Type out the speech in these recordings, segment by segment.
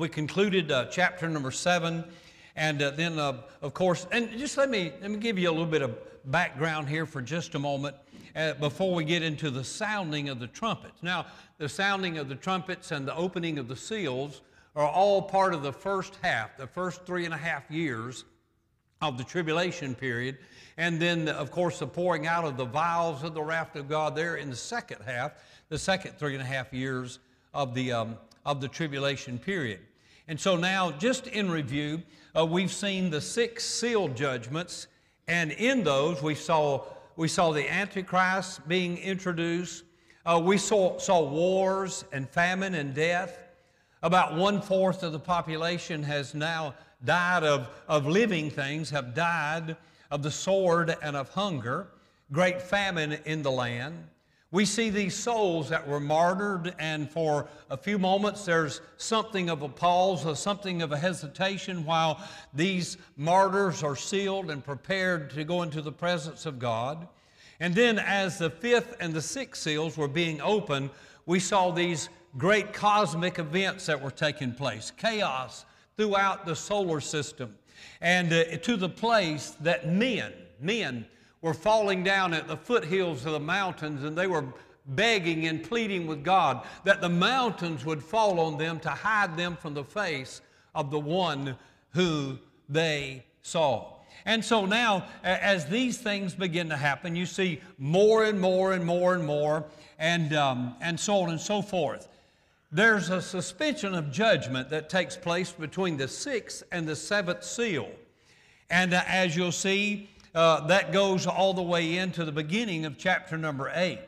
We concluded uh, chapter number seven, and uh, then, uh, of course, and just let me let me give you a little bit of background here for just a moment uh, before we get into the sounding of the trumpets. Now, the sounding of the trumpets and the opening of the seals are all part of the first half, the first three and a half years of the tribulation period, and then, of course, the pouring out of the vials of the wrath of God there in the second half, the second three and a half years of the um, of the tribulation period. And so now, just in review, uh, we've seen the six seal judgments, and in those we saw we saw the Antichrist being introduced. Uh, we saw, saw wars and famine and death. About one fourth of the population has now died of, of living things, have died of the sword and of hunger. Great famine in the land. We see these souls that were martyred, and for a few moments there's something of a pause, or something of a hesitation while these martyrs are sealed and prepared to go into the presence of God. And then, as the fifth and the sixth seals were being opened, we saw these great cosmic events that were taking place chaos throughout the solar system, and uh, to the place that men, men, were falling down at the foothills of the mountains and they were begging and pleading with God that the mountains would fall on them to hide them from the face of the one who they saw. And so now, as these things begin to happen, you see more and more and more and more, and, um, and so on and so forth. There's a suspension of judgment that takes place between the sixth and the seventh seal. And uh, as you'll see, uh, that goes all the way into the beginning of chapter number 8.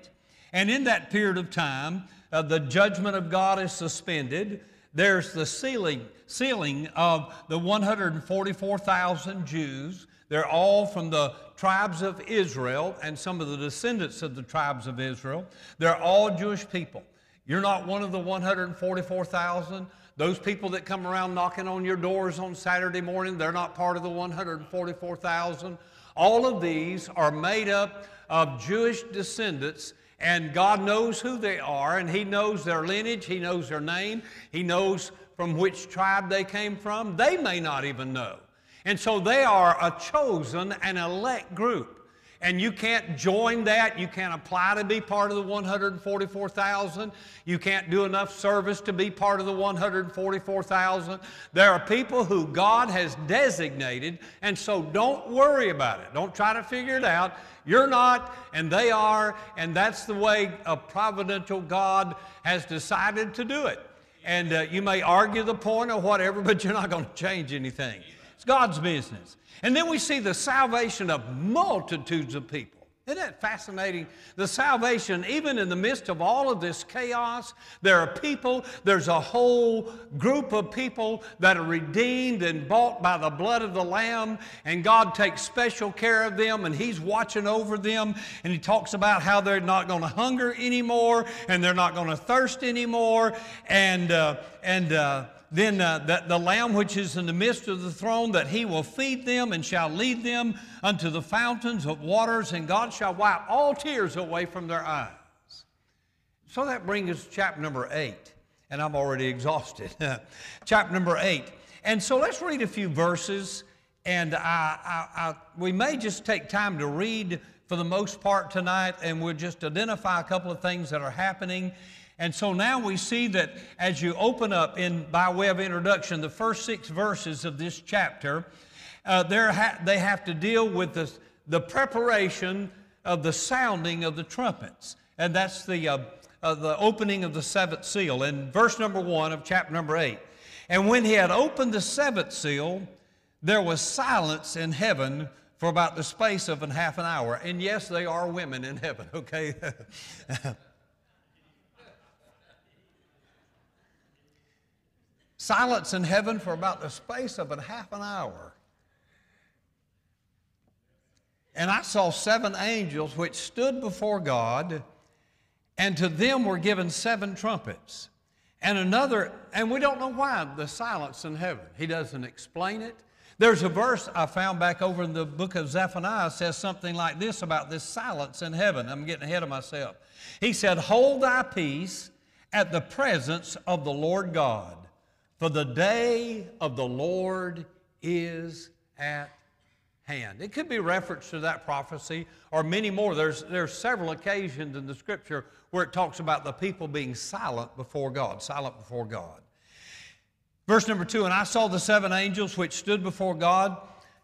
And in that period of time, uh, the judgment of God is suspended. There's the sealing, sealing of the 144,000 Jews. They're all from the tribes of Israel and some of the descendants of the tribes of Israel. They're all Jewish people. You're not one of the 144,000. Those people that come around knocking on your doors on Saturday morning, they're not part of the 144,000. All of these are made up of Jewish descendants, and God knows who they are, and He knows their lineage, He knows their name, He knows from which tribe they came from. They may not even know. And so they are a chosen and elect group and you can't join that. You can't apply to be part of the 144,000. You can't do enough service to be part of the 144,000. There are people who God has designated, and so don't worry about it. Don't try to figure it out. You're not, and they are, and that's the way a providential God has decided to do it. And uh, you may argue the point or whatever, but you're not going to change anything. It's God's business. And then we see the salvation of multitudes of people. Isn't that fascinating? The salvation, even in the midst of all of this chaos, there are people, there's a whole group of people that are redeemed and bought by the blood of the Lamb, and God takes special care of them, and He's watching over them, and He talks about how they're not going to hunger anymore, and they're not going to thirst anymore, and, uh, and, uh, then uh, the, the Lamb which is in the midst of the throne, that he will feed them and shall lead them unto the fountains of waters, and God shall wipe all tears away from their eyes. So that brings us to chapter number eight, and I'm already exhausted. chapter number eight. And so let's read a few verses, and I, I, I, we may just take time to read for the most part tonight, and we'll just identify a couple of things that are happening and so now we see that as you open up in by way of introduction the first six verses of this chapter, uh, ha- they have to deal with the, the preparation of the sounding of the trumpets. And that's the, uh, uh, the opening of the seventh seal. In verse number one of chapter number eight. And when he had opened the seventh seal, there was silence in heaven for about the space of an half an hour. And yes, they are women in heaven, okay? Silence in heaven for about the space of a half an hour. And I saw seven angels which stood before God, and to them were given seven trumpets. And another, and we don't know why the silence in heaven. He doesn't explain it. There's a verse I found back over in the book of Zephaniah says something like this about this silence in heaven. I'm getting ahead of myself. He said, Hold thy peace at the presence of the Lord God, for the day of the Lord is at hand. It could be reference to that prophecy or many more. There's, there's several occasions in the scripture where it talks about the people being silent before God, silent before God. Verse number two, and I saw the seven angels which stood before God,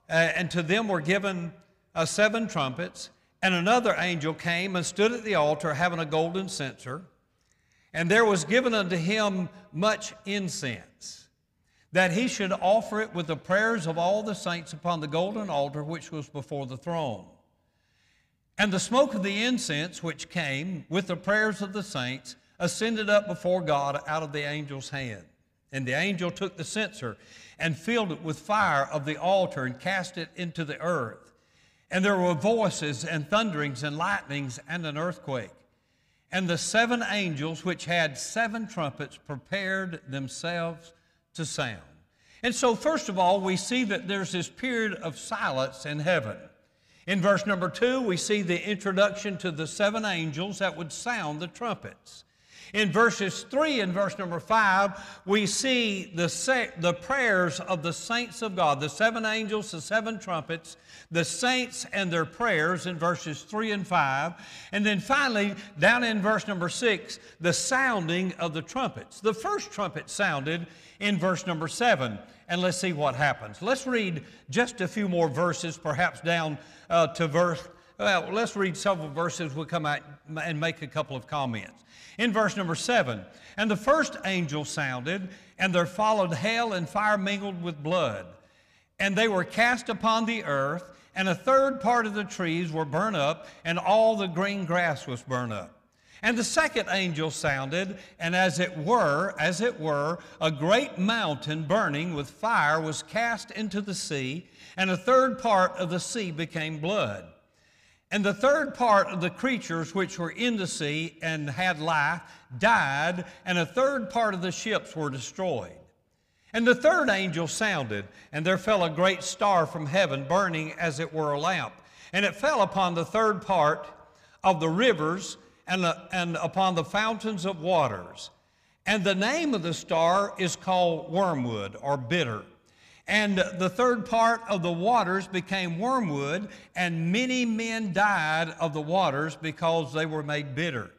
uh, and to them were given uh, seven trumpets, and another angel came and stood at the altar having a golden censer, and there was given unto him much incense that he should offer it with the prayers of all the saints upon the golden altar which was before the throne. And the smoke of the incense which came with the prayers of the saints ascended up before God out of the angel's hand. And the angel took the censer and filled it with fire of the altar and cast it into the earth. And there were voices and thunderings and lightnings and an earthquake. And the seven angels which had seven trumpets prepared themselves to sound. And so, first of all, we see that there's this period of silence in heaven. In verse number two, we see the introduction to the seven angels that would sound the trumpets. In verses 3 and verse number 5, we see the, the prayers of the saints of God, the seven angels, the seven trumpets, the saints and their prayers in verses 3 and 5. And then finally, down in verse number 6, the sounding of the trumpets. The first trumpet sounded in verse number 7. And let's see what happens. Let's read just a few more verses, perhaps down uh, to verse. Well, let's read several verses. We'll come out and make a couple of comments. In verse number 7, and the first angel sounded, and there followed hail and fire mingled with blood. And they were cast upon the earth, and a third part of the trees were burnt up, and all the green grass was burnt up. And the second angel sounded, and as it were, as it were, a great mountain burning with fire was cast into the sea, and a third part of the sea became blood. And the third part of the creatures which were in the sea and had life died, and a third part of the ships were destroyed. And the third angel sounded, and there fell a great star from heaven, burning as it were a lamp. And it fell upon the third part of the rivers and, uh, and upon the fountains of waters. And the name of the star is called wormwood or bitter. And the third part of the waters became wormwood, and many men died of the waters because they were made bitter.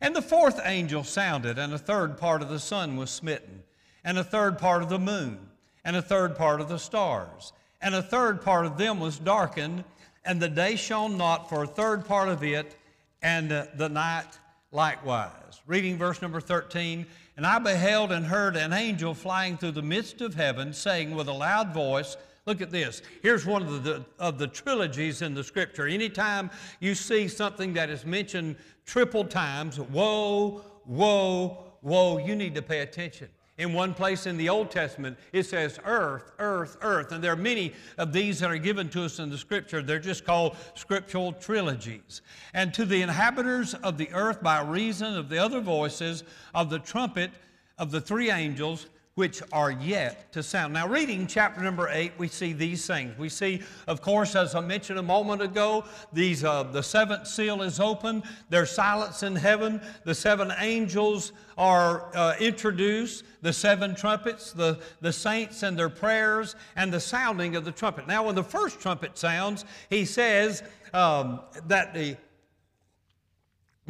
And the fourth angel sounded, and a third part of the sun was smitten, and a third part of the moon, and a third part of the stars, and a third part of them was darkened, and the day shone not for a third part of it, and the night likewise. Reading verse number 13 And I beheld and heard an angel flying through the midst of heaven, saying with a loud voice, Look at this. Here's one of the, of the trilogies in the scripture. Anytime you see something that is mentioned triple times, woe, woe, woe, you need to pay attention. In one place in the Old Testament, it says earth, earth, earth. And there are many of these that are given to us in the scripture. They're just called scriptural trilogies. And to the inhabitants of the earth, by reason of the other voices of the trumpet of the three angels, which are yet to sound. Now, reading chapter number eight, we see these things. We see, of course, as I mentioned a moment ago, these uh, the seventh seal is open. There's silence in heaven. The seven angels are uh, introduced. The seven trumpets, the, the saints and their prayers, and the sounding of the trumpet. Now, when the first trumpet sounds, he says um, that the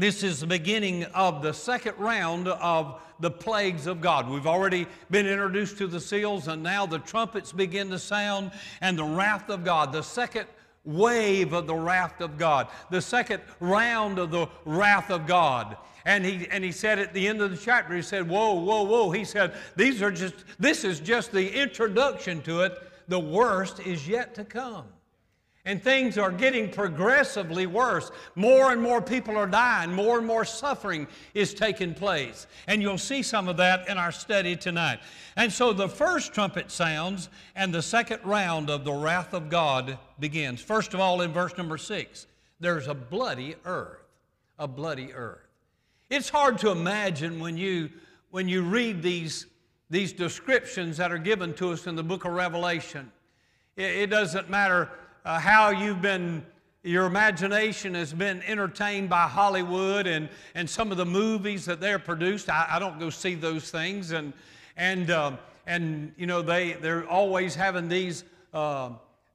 this is the beginning of the second round of the plagues of God. We've already been introduced to the seals, and now the trumpets begin to sound, and the wrath of God, the second wave of the wrath of God, the second round of the wrath of God. And he, and he said at the end of the chapter, he said, Woe, woe, woe. He said, These are just, this is just the introduction to it. The worst is yet to come. And things are getting progressively worse. More and more people are dying. More and more suffering is taking place. And you'll see some of that in our study tonight. And so the first trumpet sounds, and the second round of the wrath of God begins. First of all, in verse number six, there's a bloody earth. A bloody earth. It's hard to imagine when you, when you read these, these descriptions that are given to us in the book of Revelation. It, it doesn't matter uh, how you've been, your imagination has been entertained by Hollywood and, and some of the movies that they're produced. I, I don't go see those things. And, and, uh, and you know, they, they're always having these. Uh,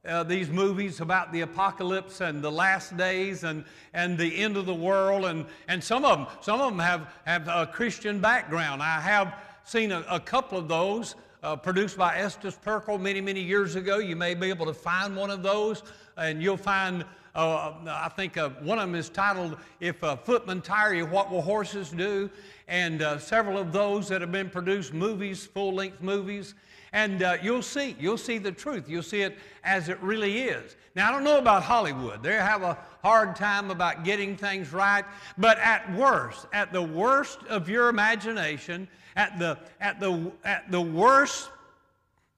uh, these movies about the apocalypse and the last days and, and the end of the world. And, and some of them, some of them have, have a Christian background. I have seen a, a couple of those uh, produced by Estus Pirkle many, many years ago. You may be able to find one of those, and you'll find, uh, I think uh, one of them is titled, If a Footman Tire You, What Will Horses Do? And uh, several of those that have been produced, movies, full length movies. And uh, you'll see, you'll see the truth. You'll see it as it really is. Now, I don't know about Hollywood. They have a hard time about getting things right. But at worst, at the worst of your imagination, at the, at the, at the worst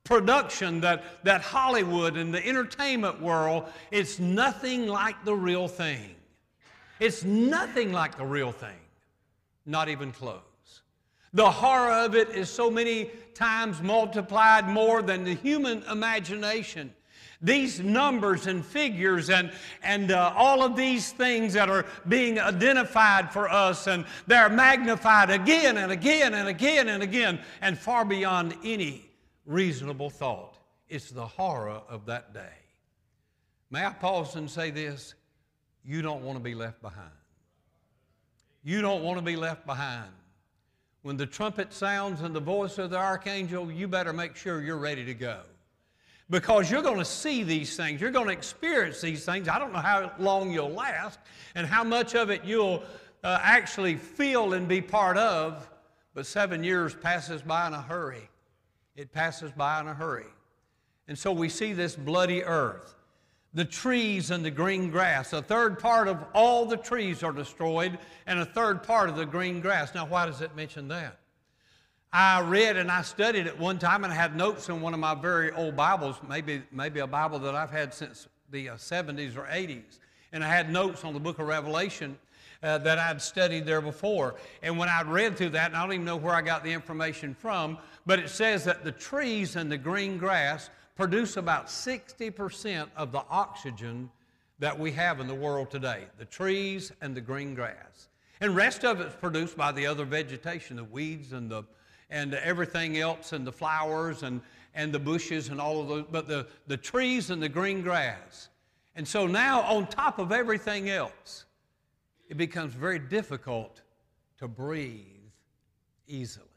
production that, that Hollywood and the entertainment world, it's nothing like the real thing. It's nothing like the real thing, not even close. The horror of it is so many times multiplied more than the human imagination. These numbers and figures and, and uh, all of these things that are being identified for us, and they're magnified again and again and again and again, and far beyond any reasonable thought. It's the horror of that day. May I pause and say this? You don't want to be left behind. You don't want to be left behind. When the trumpet sounds and the voice of the archangel, you better make sure you're ready to go because you're going to see these things. You're going to experience these things. I don't know how long you'll last and how much of it you'll uh, actually feel and be part of, but seven years passes by in a hurry. It passes by in a hurry. And so we see this bloody earth, the trees and the green grass. A third part of all the trees are destroyed, and a third part of the green grass. Now, why does it mention that? I read and I studied it one time and I had notes in one of my very old Bibles, maybe, maybe a Bible that I've had since the uh, 70s or 80s. And I had notes on the book of Revelation uh, that I'd studied there before. And when I read through that, and I don't even know where I got the information from, but it says that the trees and the green grass produce about 60% of the oxygen that we have in the world today the trees and the green grass. And rest of it's produced by the other vegetation, the weeds and the and everything else and the flowers and, and the bushes and all of those, but the, the trees and the green grass. And so now, on top of everything else, it becomes very difficult to breathe easily.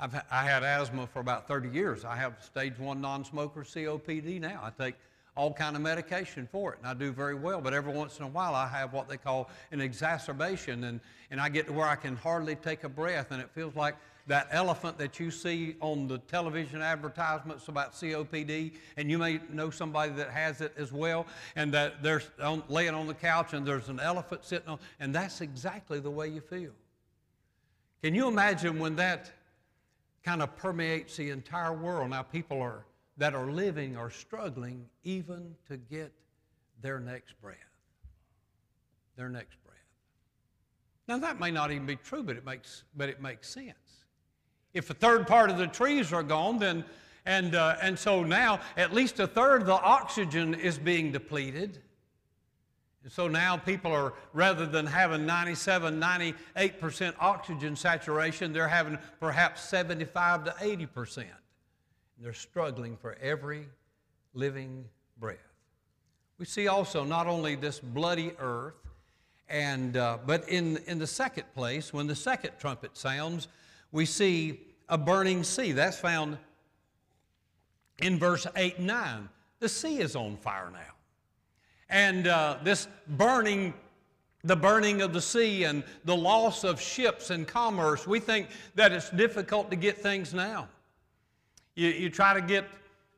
I've, I had asthma for about 30 years. I have stage one non smoker COPD now. I take all kind of medication for it, and I do very well. But every once in a while, I have what they call an exacerbation, and, and I get to where I can hardly take a breath, and it feels like that elephant that you see on the television advertisements about COPD, and you may know somebody that has it as well, and that they're on, laying on the couch and there's an elephant sitting on, and that's exactly the way you feel. Can you imagine when that kind of permeates the entire world? Now, people are that are living are struggling even to get their next breath. Their next breath. Now that may not even be true, but it makes, but it makes sense. If a third part of the trees are gone, then and, uh, and so now at least a third of the oxygen is being depleted. So now people are, rather than having 97, 98% oxygen saturation, they're having perhaps 75 to 80%. And They're struggling for every living breath. We see also not only this bloody earth, and, uh, but in, in the second place, when the second trumpet sounds, we see a burning sea. That's found in verse 8 and 9. The sea is on fire now. And uh, this burning, the burning of the sea and the loss of ships and commerce, we think that it's difficult to get things now. You, you try to get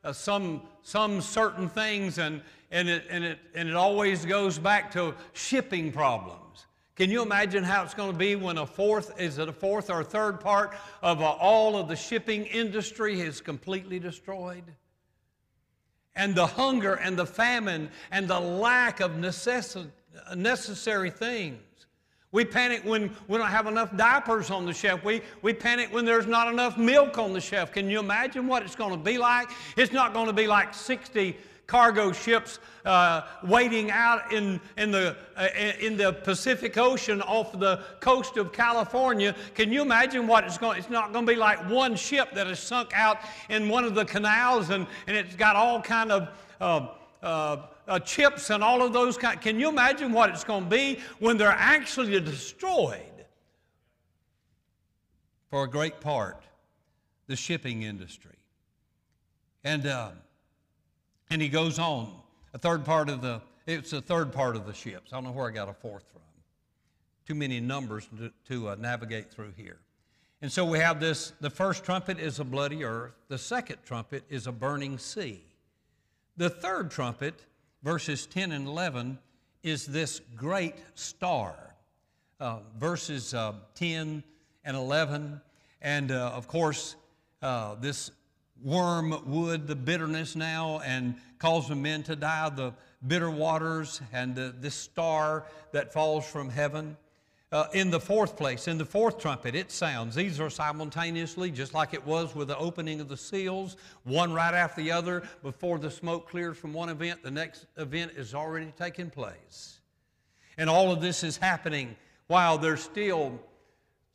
uh, some, some certain things, and, and, it, and, it, and it always goes back to shipping problems. Can you imagine how it's going to be when a fourth, is it a fourth or a third part of uh, all of the shipping industry is completely destroyed? And the hunger and the famine and the lack of necess- necessary things. We panic when we don't have enough diapers on the shelf. We, we panic when there's not enough milk on the shelf. Can you imagine what it's going to be like? It's not going to be like 60 cargo ships uh, waiting out in, in, the, uh, in the Pacific Ocean off the coast of California. Can you imagine what it's going It's not going to be like one ship that is sunk out in one of the canals and, and it's got all kind of uh, uh, uh chips and all of those kind. Can you imagine what it's going to be when they're actually destroyed? For a great part, the shipping industry. And uh, and he goes on. A third part of the, it's a third part of the ships. I don't know where I got a fourth from. Too many numbers to, to uh, navigate through here. And so we have this the first trumpet is a bloody earth, the second trumpet is a burning sea. The third trumpet, verses 10 and 11, is this great star. Uh, verses uh, 10 and 11. And uh, of course, uh, this wormwood, the bitterness now, and causing men to die, the bitter waters, and the, this star that falls from heaven. Uh, in the fourth place, in the fourth trumpet, it sounds. These are simultaneously, just like it was with the opening of the seals, one right after the other. Before the smoke clears from one event, the next event is already taking place. And all of this is happening while there's still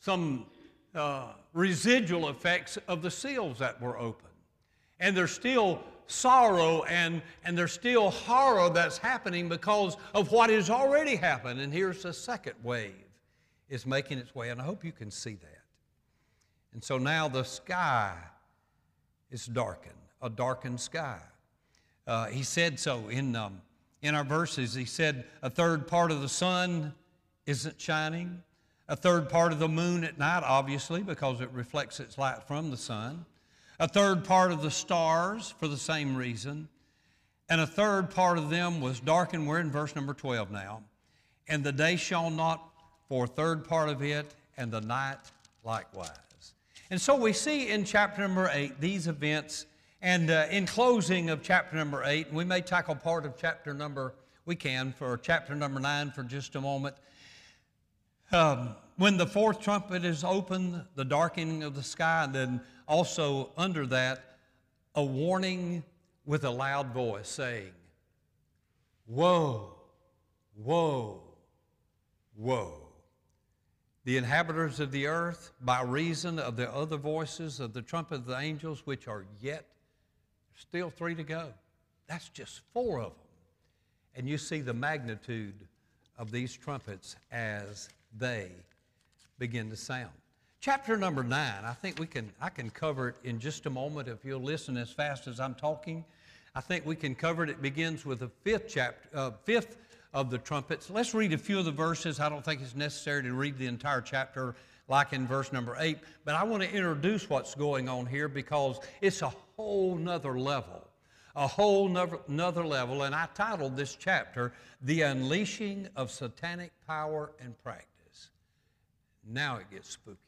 some uh, residual effects of the seals that were opened. And there's still sorrow and, and there's still horror that's happening because of what has already happened. And here's the second wave is making its way, and I hope you can see that. And so now the sky is darkened, a darkened sky. Uh, he said so in, um, in our verses. He said, A third part of the sun isn't shining, a third part of the moon at night, obviously, because it reflects its light from the sun a third part of the stars for the same reason, and a third part of them was darkened. We're in verse number 12 now. And the day shall not for a third part of it, and the night likewise. And so we see in chapter number 8 these events. And uh, in closing of chapter number 8, we may tackle part of chapter number, we can, for chapter number 9 for just a moment. Um, when the fourth trumpet is opened, the darkening of the sky, and then also under that, a warning with a loud voice saying, Woe, woe, woe. The inhabitants of the earth, by reason of the other voices of the trumpet of the angels, which are yet still three to go. That's just four of them. And you see the magnitude of these trumpets as they begin to sound. Chapter number nine, I think we can, I can cover it in just a moment if you'll listen as fast as I'm talking. I think we can cover it. It begins with the fifth chapter, uh, fifth of the trumpets. Let's read a few of the verses. I don't think it's necessary to read the entire chapter like in verse number eight, but I want to introduce what's going on here because it's a whole nother level. A whole nother level, and I titled this chapter, The Unleashing of Satanic Power and Practice. Now it gets spooky.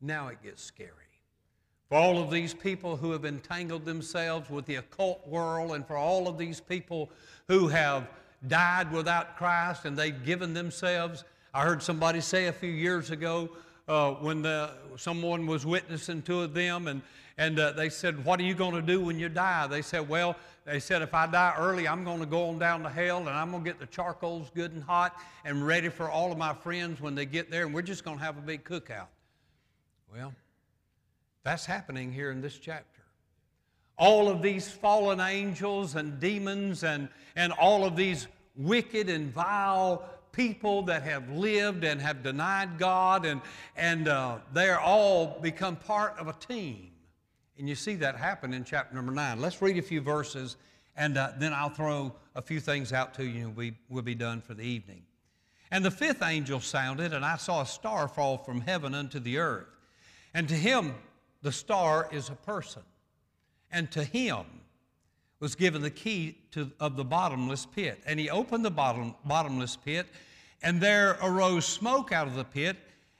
Now it gets scary. For all of these people who have entangled themselves with the occult world, and for all of these people who have died without Christ and they've given themselves. I heard somebody say a few years ago uh, when the, someone was witnessing to them, and, and uh, they said, What are you going to do when you die? They said, Well, they said, if I die early, I'm going to go on down to hell and I'm going to get the charcoals good and hot and ready for all of my friends when they get there, and we're just going to have a big cookout. Well, that's happening here in this chapter. All of these fallen angels and demons and, and all of these wicked and vile people that have lived and have denied God, and, and uh, they're all become part of a team. And you see that happen in chapter number nine. Let's read a few verses, and uh, then I'll throw a few things out to you, and we, we'll be done for the evening. And the fifth angel sounded, and I saw a star fall from heaven unto the earth. And to him, the star is a person. and to him was given the key to, of the bottomless pit. And he opened the bottom, bottomless pit, and there arose smoke out of the pit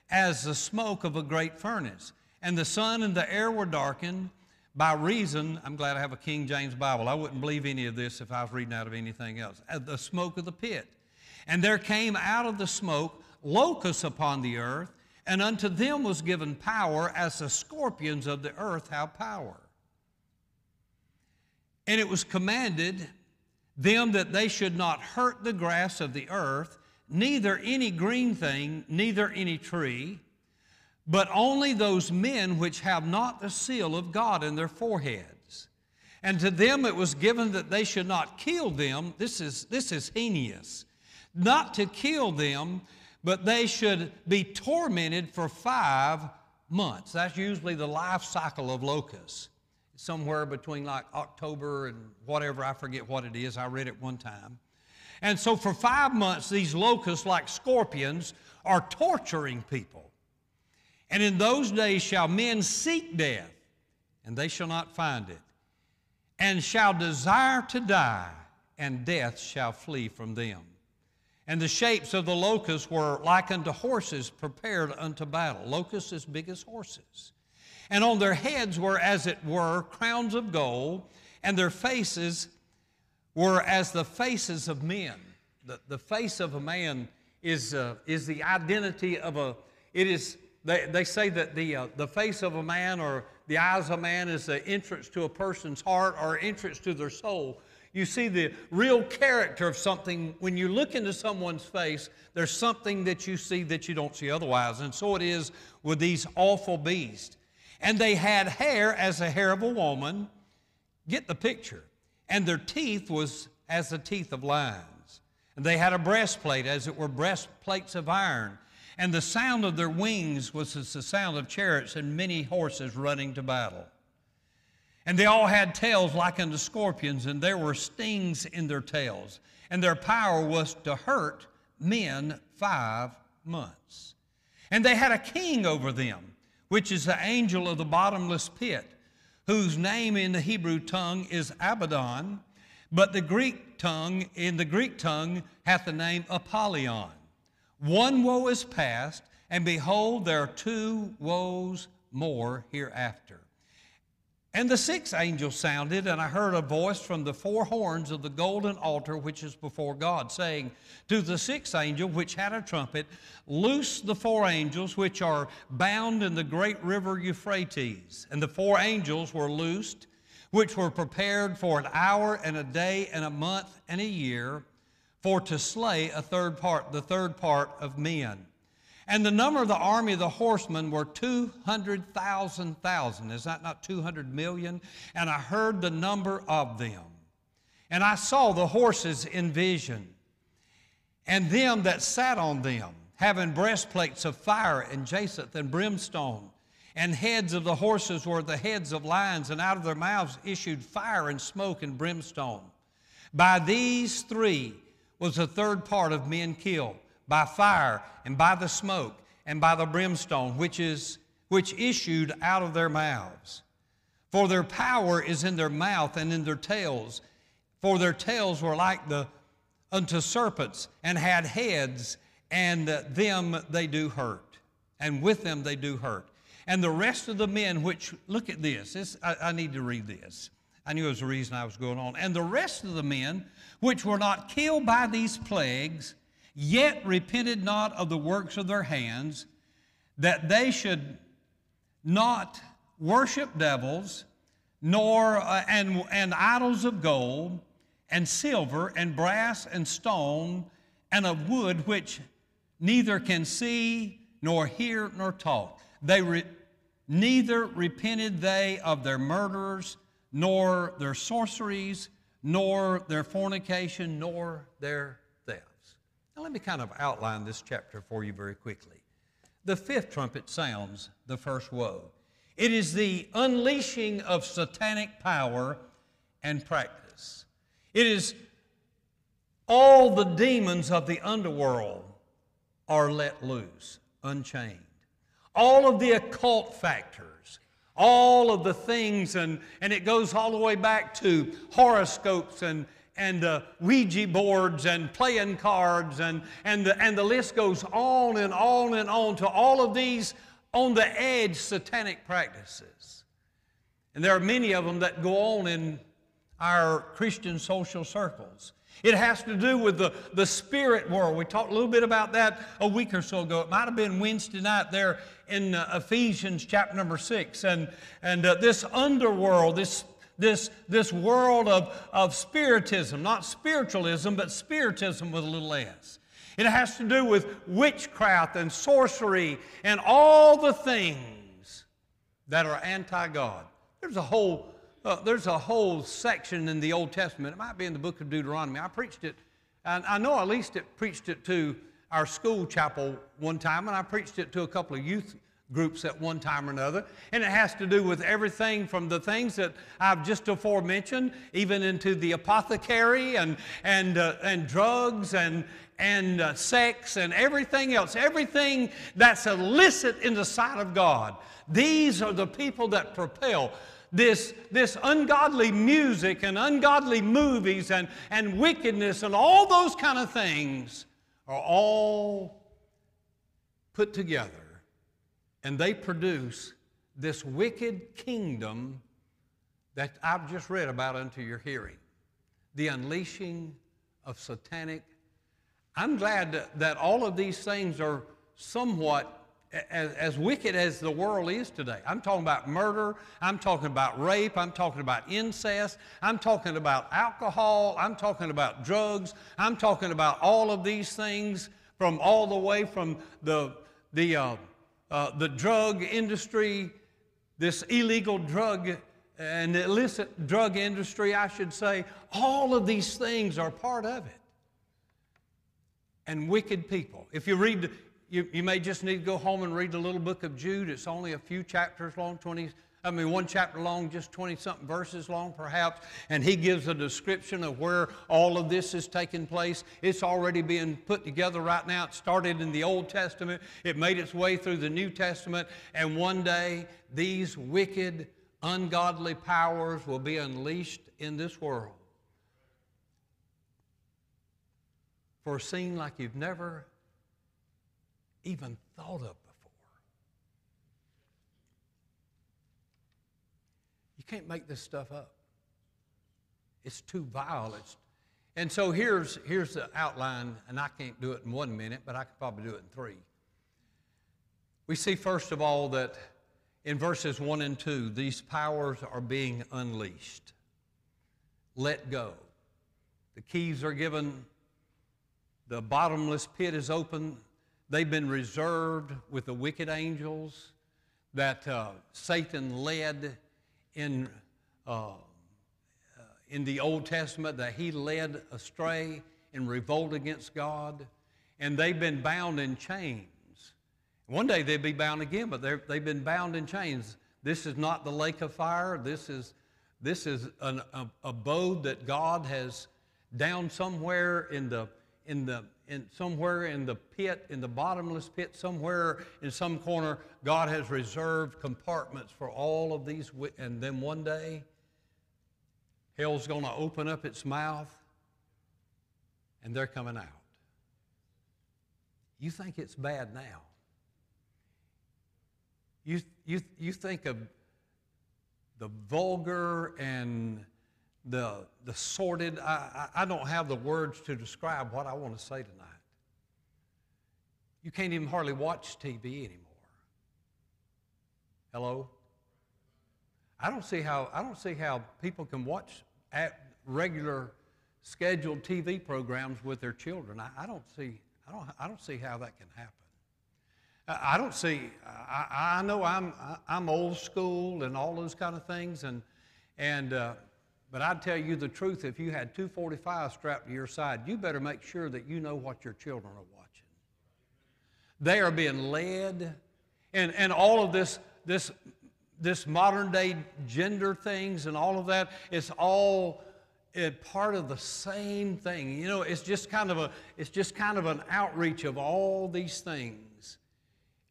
as the smoke of a great furnace. And the sun and the air were darkened by reason, I'm glad I have a King James Bible. I wouldn't believe any of this if I was reading out of anything else. Uh, the smoke of the pit. And there came out of the smoke locusts upon the earth, and unto them was given power as the scorpions of the earth have power. And it was commanded them that they should not hurt the grass of the earth, neither any green thing, neither any tree, but only those men which have not the seal of God in their foreheads. And to them it was given that they should not kill them. This is, this is heinous. Not to kill them, but they should be tormented for five months. That's usually the life cycle of locusts. Somewhere between like October and whatever, I forget what it is. I read it one time. And so for five months, these locusts, like scorpions, are torturing people. And in those days shall men seek death, and they shall not find it, and shall desire to die, and death shall flee from them. And the shapes of the locusts were like unto horses prepared unto battle, locusts as big as horses. And on their heads were, as it were, crowns of gold, and their faces were as the faces of men. The, the face of a man is, uh, is the identity of a, it is they, they say that the, uh, the face of a man or the eyes of a man is the entrance to a person's heart or entrance to their soul. You see the real character of something. When you look into someone's face, there's something that you see that you don't see otherwise. And so it is with these awful beasts. And they had hair as the hair of a woman. Get the picture. And their teeth was as the teeth of lions. And they had a breastplate, as it were breastplates of iron. And the sound of their wings was as the sound of chariots and many horses running to battle. And they all had tails like unto scorpions, and there were stings in their tails. And their power was to hurt men five months. And they had a king over them, which is the angel of the bottomless pit, whose name in the Hebrew tongue is Abaddon, but the Greek tongue, in the Greek tongue, hath the name Apollyon. One woe is past, and behold, there are two woes more hereafter. And the sixth angel sounded, and I heard a voice from the four horns of the golden altar which is before God, saying, To the sixth angel which had a trumpet, loose the four angels which are bound in the great river Euphrates. And the four angels were loosed, which were prepared for an hour and a day and a month and a year for to slay a third part, the third part of men. And the number of the army of the horsemen were 200,000,000. Is that not 200 million? And I heard the number of them. And I saw the horses in vision, and them that sat on them, having breastplates of fire and jacinth and brimstone. And heads of the horses were the heads of lions, and out of their mouths issued fire and smoke and brimstone. By these three, was a third part of men killed by fire and by the smoke and by the brimstone which is which issued out of their mouths. For their power is in their mouth and in their tails for their tails were like the unto serpents and had heads and them they do hurt and with them they do hurt. And the rest of the men which look at this, this I, I need to read this i knew it was the reason i was going on and the rest of the men which were not killed by these plagues, yet repented not of the works of their hands, that they should not worship devils, nor uh, and, and idols of gold, and silver, and brass, and stone, and of wood, which neither can see, nor hear, nor talk. They re- neither repented they of their murderers, nor their sorceries, nor their fornication, nor their thefts. Now, let me kind of outline this chapter for you very quickly. The fifth trumpet sounds the first woe. It is the unleashing of satanic power and practice. It is all the demons of the underworld are let loose, unchained. All of the occult factors, all of the things, and, and it goes all the way back to horoscopes and, and uh, Ouija boards and playing cards, and, and, the, and the list goes on and on and on to all of these on the edge satanic practices. And there are many of them that go on in our Christian social circles. It has to do with the, the spirit world. We talked a little bit about that a week or so ago. It might have been Wednesday night there in uh, Ephesians chapter number six. And, and uh, this underworld, this, this, this world of, of spiritism, not spiritualism, but spiritism with a little s. It has to do with witchcraft and sorcery and all the things that are anti God. There's a whole uh, there's a whole section in the Old Testament. It might be in the book of Deuteronomy. I preached it, and I know at least it preached it to our school chapel one time, and I preached it to a couple of youth groups at one time or another. And it has to do with everything from the things that I've just aforementioned, even into the apothecary and, and, uh, and drugs and, and uh, sex and everything else, everything that's illicit in the sight of God. These are the people that propel this, this ungodly music and ungodly movies and, and wickedness and all those kind of things are all put together and they produce this wicked kingdom that I've just read about unto your hearing the unleashing of satanic. I'm glad that, that all of these things are somewhat as, as, wicked as the world is today. I'm talking about murder. I'm talking about rape. I'm talking about incest. I'm talking about alcohol. I'm talking about drugs. I'm talking about all of these things from all the way from the, the, uh, uh, the drug industry, this illegal drug and illicit drug industry, I should say. All of these things are part of it. And wicked people. If you read, you, you may just need to go home and read the little book of Jude. It's only a few chapters long, 20, I mean, one chapter long, just 20 something verses long, perhaps. And he gives a description of where all of this is taking place. It's already being put together right now. It started in the Old Testament, it made its way through the New Testament. And one day, these wicked, ungodly powers will be unleashed in this world for a scene like you've never even thought of before. You can't make this stuff up. It's too vile. It's, and so here's, here's the outline, and I can't do it in one minute, but I could probably do it in three. We see, first of all, that in verses 1 and 2, these powers are being unleashed. Let go. The keys are given, the bottomless pit is open, They've been reserved with the wicked angels that uh, Satan led in, uh, uh, in the Old Testament, that he led astray in revolt against God. And they've been bound in chains. One day they'll be bound again, but they've been bound in chains. This is not the lake of fire. This is, this is an a, abode that God has down somewhere in the, in the in somewhere in the pit, in the bottomless pit, somewhere in some corner, God has reserved compartments for all of these. And then one day, hell's going to open up its mouth and they're coming out. You think it's bad now. You, you, you think of the vulgar and the, the sordid. I, I don't have the words to describe what I want to say tonight. You can't even hardly watch TV anymore. Hello? I don't see how, I don't see how people can watch at regular scheduled TV programs with their children. I, I, don't see, I don't, I don't see how that can happen. I, I don't see, I, I know I'm, I'm old school and all those kind of things, and, and uh, but I'd tell you the truth if you had 245 strapped to your side, you better make sure that you know what your children are watching. They are being led, and, and all of this, this, this modern day gender things and all of that, it's all it, part of the same thing. You know, it's just kind of a, it's just kind of an outreach of all these things.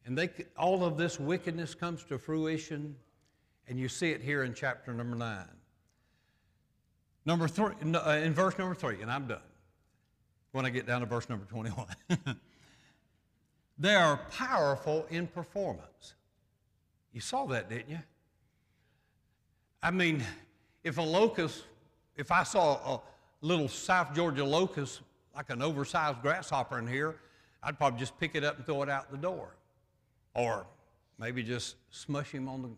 And they, all of this wickedness comes to fruition And you see it here in chapter number 9. Number three, uh, in verse number 3, and I'm done when I get down to verse number 21. they are powerful in performance. You saw that, didn't you? I mean, if a locust, if I saw a little South Georgia locust, like an oversized grasshopper in here, I'd probably just pick it up and throw it out the door. Or maybe just smush him on the,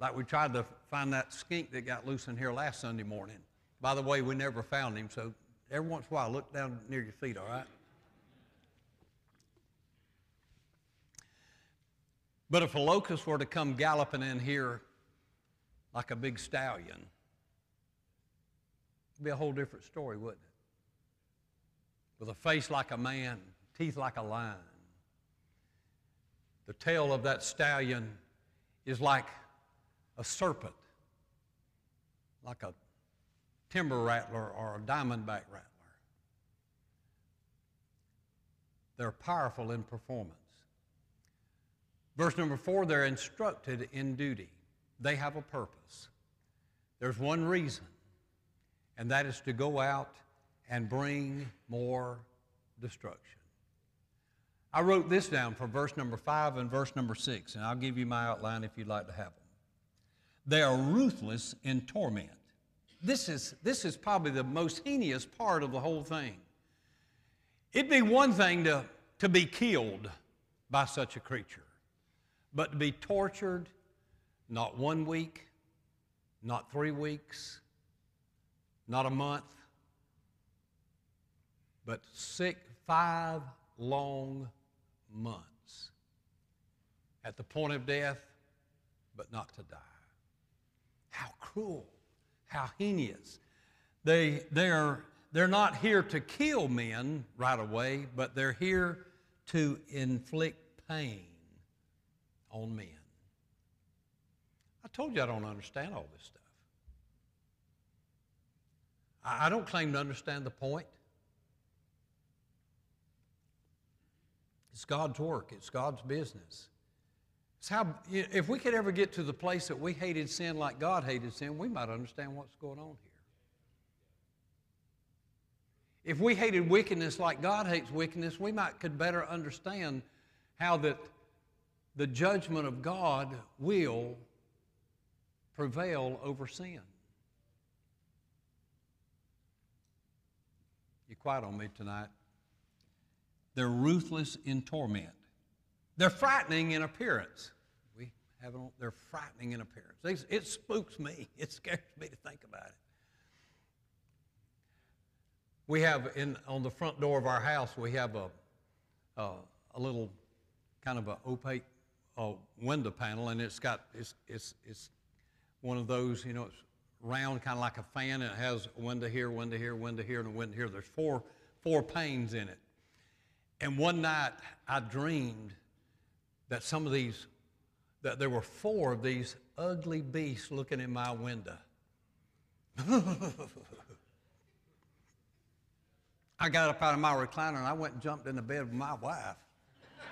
like we tried to find that skink that got loose in here last Sunday morning. By the way, we never found him, so every once in a while, look down near your feet, all right? But if a locust were to come galloping in here like a big stallion, it'd be a whole different story, wouldn't it? With a face like a man, teeth like a lion. The tail of that stallion is like a serpent, like a timber rattler or a diamondback rattler. They're powerful in performance. Verse number four, they're instructed in duty. They have a purpose. There's one reason, and that is to go out and bring more destruction. I wrote this down for verse number five and verse number six, and I'll give you my outline if you'd like to have them. They are ruthless in torment. This is, this is probably the most heinous part of the whole thing. It'd be one thing to, to be killed by such a creature. But to be tortured, not one week, not three weeks, not a month, but six, five long months at the point of death, but not to die. How cruel, heinous. They, they're, they're not here to kill men right away, but they're here to inflict pain on men. I told you I don't understand all this stuff. I don't claim to understand the point. It's God's work, it's God's business. It's how, if we could ever get to the place that we hated sin like God hated sin, we might understand what's going on here. If we hated wickedness like God hates wickedness, we might could better understand how that the judgment of God will prevail over sin. You quiet on me tonight. They're ruthless in torment. They're frightening in appearance. We have it on, they're frightening in appearance. it spooks me. It scares me to think about it. We have in on the front door of our house. We have a a, a little kind of a opaque a window panel, and it's got it's it's it's one of those you know it's round, kind of like a fan, and it has a window here, window here, window here, and a window here. There's four four panes in it. And one night I dreamed that some of these that there were four of these ugly beasts looking in my window. I got up out of my recliner and I went and jumped in the bed with my wife.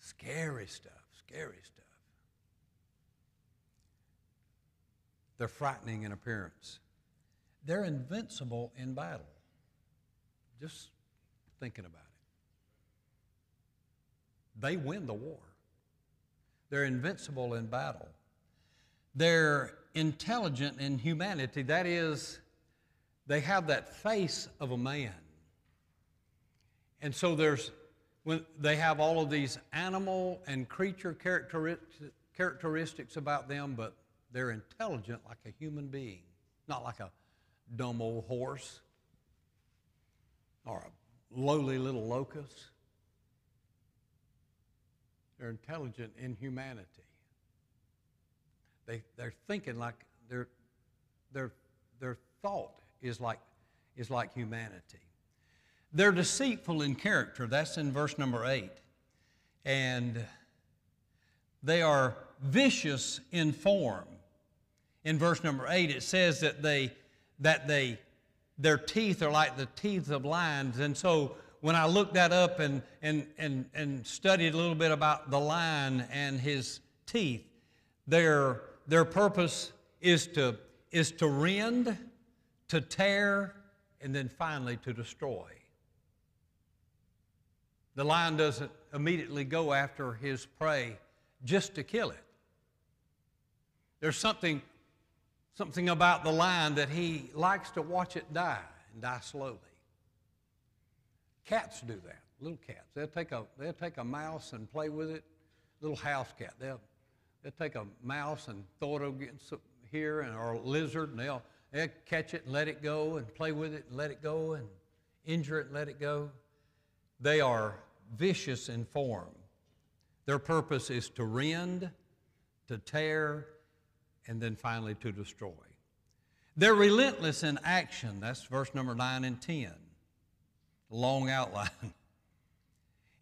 Scary stuff, scary stuff. They're frightening in appearance. They're invincible in battle. Just thinking about it. They win the war. They're invincible in battle. They're intelligent in humanity. That is, they have that face of a man. And so there's when they have all of these animal and creature characteristics about them, but they're intelligent like a human being, not like a dumb old horse or a lowly little locust. They're intelligent in humanity. They, they're thinking like their, their, their thought is like, is like humanity. They're deceitful in character. That's in verse number 8. And they are vicious in form. In verse number 8, it says that they, that they their teeth are like the teeth of lions. And so when I looked that up and, and, and, and studied a little bit about the lion and his teeth, their, their purpose is to, is to rend, to tear, and then finally to destroy. The lion doesn't immediately go after his prey just to kill it. There's something, something about the lion that he likes to watch it die and die slowly. Cats do that, little cats. They'll take a, they'll take a mouse and play with it, little house cat. They'll, they'll take a mouse and throw it against here and, or a lizard and they'll, they'll catch it and let it go and play with it and let it go and injure it and let it go. They are vicious in form. Their purpose is to rend, to tear, and then finally to destroy. They're relentless in action. That's verse number 9 and 10. Long outline.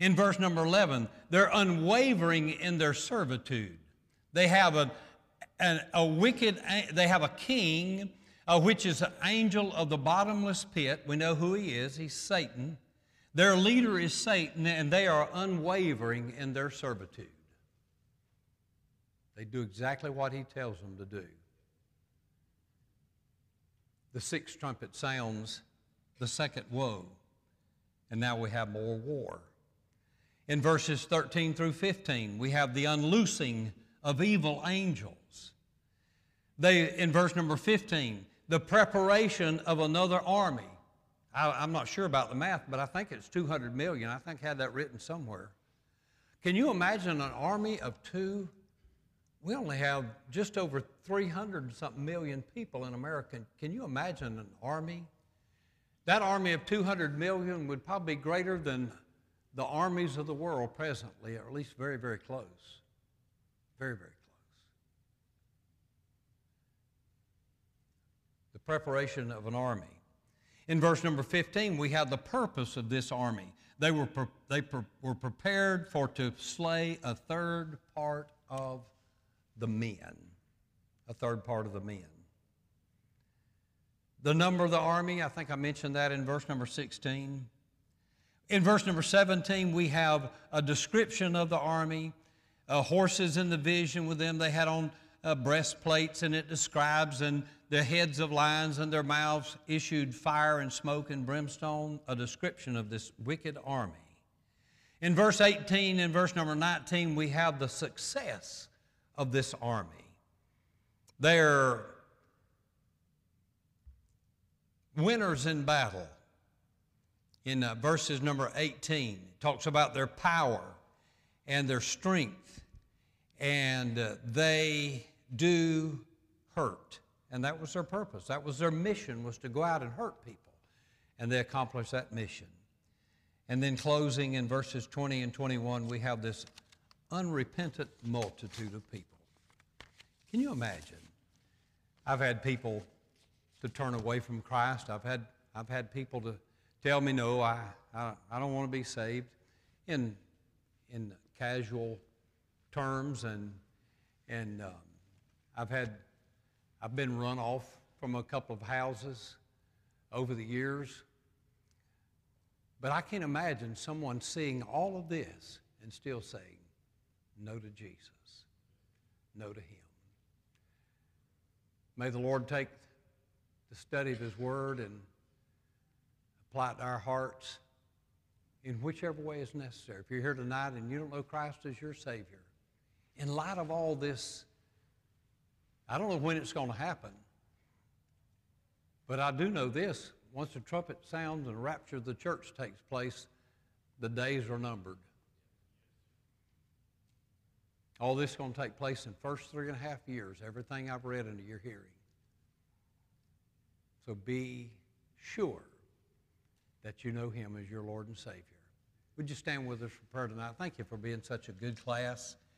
In verse number 11, they're unwavering in their servitude. They have a, a, a wicked, they have a king, uh, which is an angel of the bottomless pit. We know who he is. He's Satan. Their leader is Satan, and they are unwavering in their servitude. They do exactly what he tells them to do. The sixth trumpet sounds the second woe, and now we have more war. In verses 13 through 15, we have the unloosing of evil angels. They, in verse number 15, the preparation of another army. I, am not sure about the math, but I think it's 200 million. I think I had that written somewhere. Can you imagine an army of two? We only have just over 300 something million people in America. Can you imagine an army? That army of 200 million would probably be greater than the armies of the world presently, or at least very, very close. Very, very close. The preparation of an army. In verse number 15, we have the purpose of this army. They were, pre- they pre- were prepared for to slay a third part of the men. A third part of the men. The number of the army, I think I mentioned that in verse number 16. In verse number 17, we have a description of the army. Uh, horses in the vision with them, they had on uh, breastplates, and it describes, and the heads of lions and their mouths issued fire and smoke and brimstone, a description of this wicked army. In verse 18 and verse number 19, we have the success of this army. They're winners in battle. In uh, verses number 18, it talks about their power and their strength, and uh, they do hurt. And that was their purpose. That was their mission was to go out and hurt people. And they accomplished that mission. And then closing in verses 20 and 21, we have this unrepentant multitude of people. Can you imagine? I've had people to turn away from Christ. I've had, I've had people to tell me, no, I, I, I don't want to be saved in, in casual terms. And, and um, I've had I've been run off from a couple of houses over the years. But I can't imagine someone seeing all of this and still saying no to Jesus, no to Him. May the Lord take the study of His Word and apply it to our hearts in whichever way is necessary. If you're here tonight and you don't know Christ as your Savior, in light of all this I don't know when it's going to happen, but I do know this. Once the trumpet sounds and the rapture of the church takes place, the days are numbered. All this is going to take place in the first three and a half years, everything I've read into your hearing. So be sure that you know him as your Lord and Savior. Would you stand with us for prayer tonight? Thank you for being such a good class.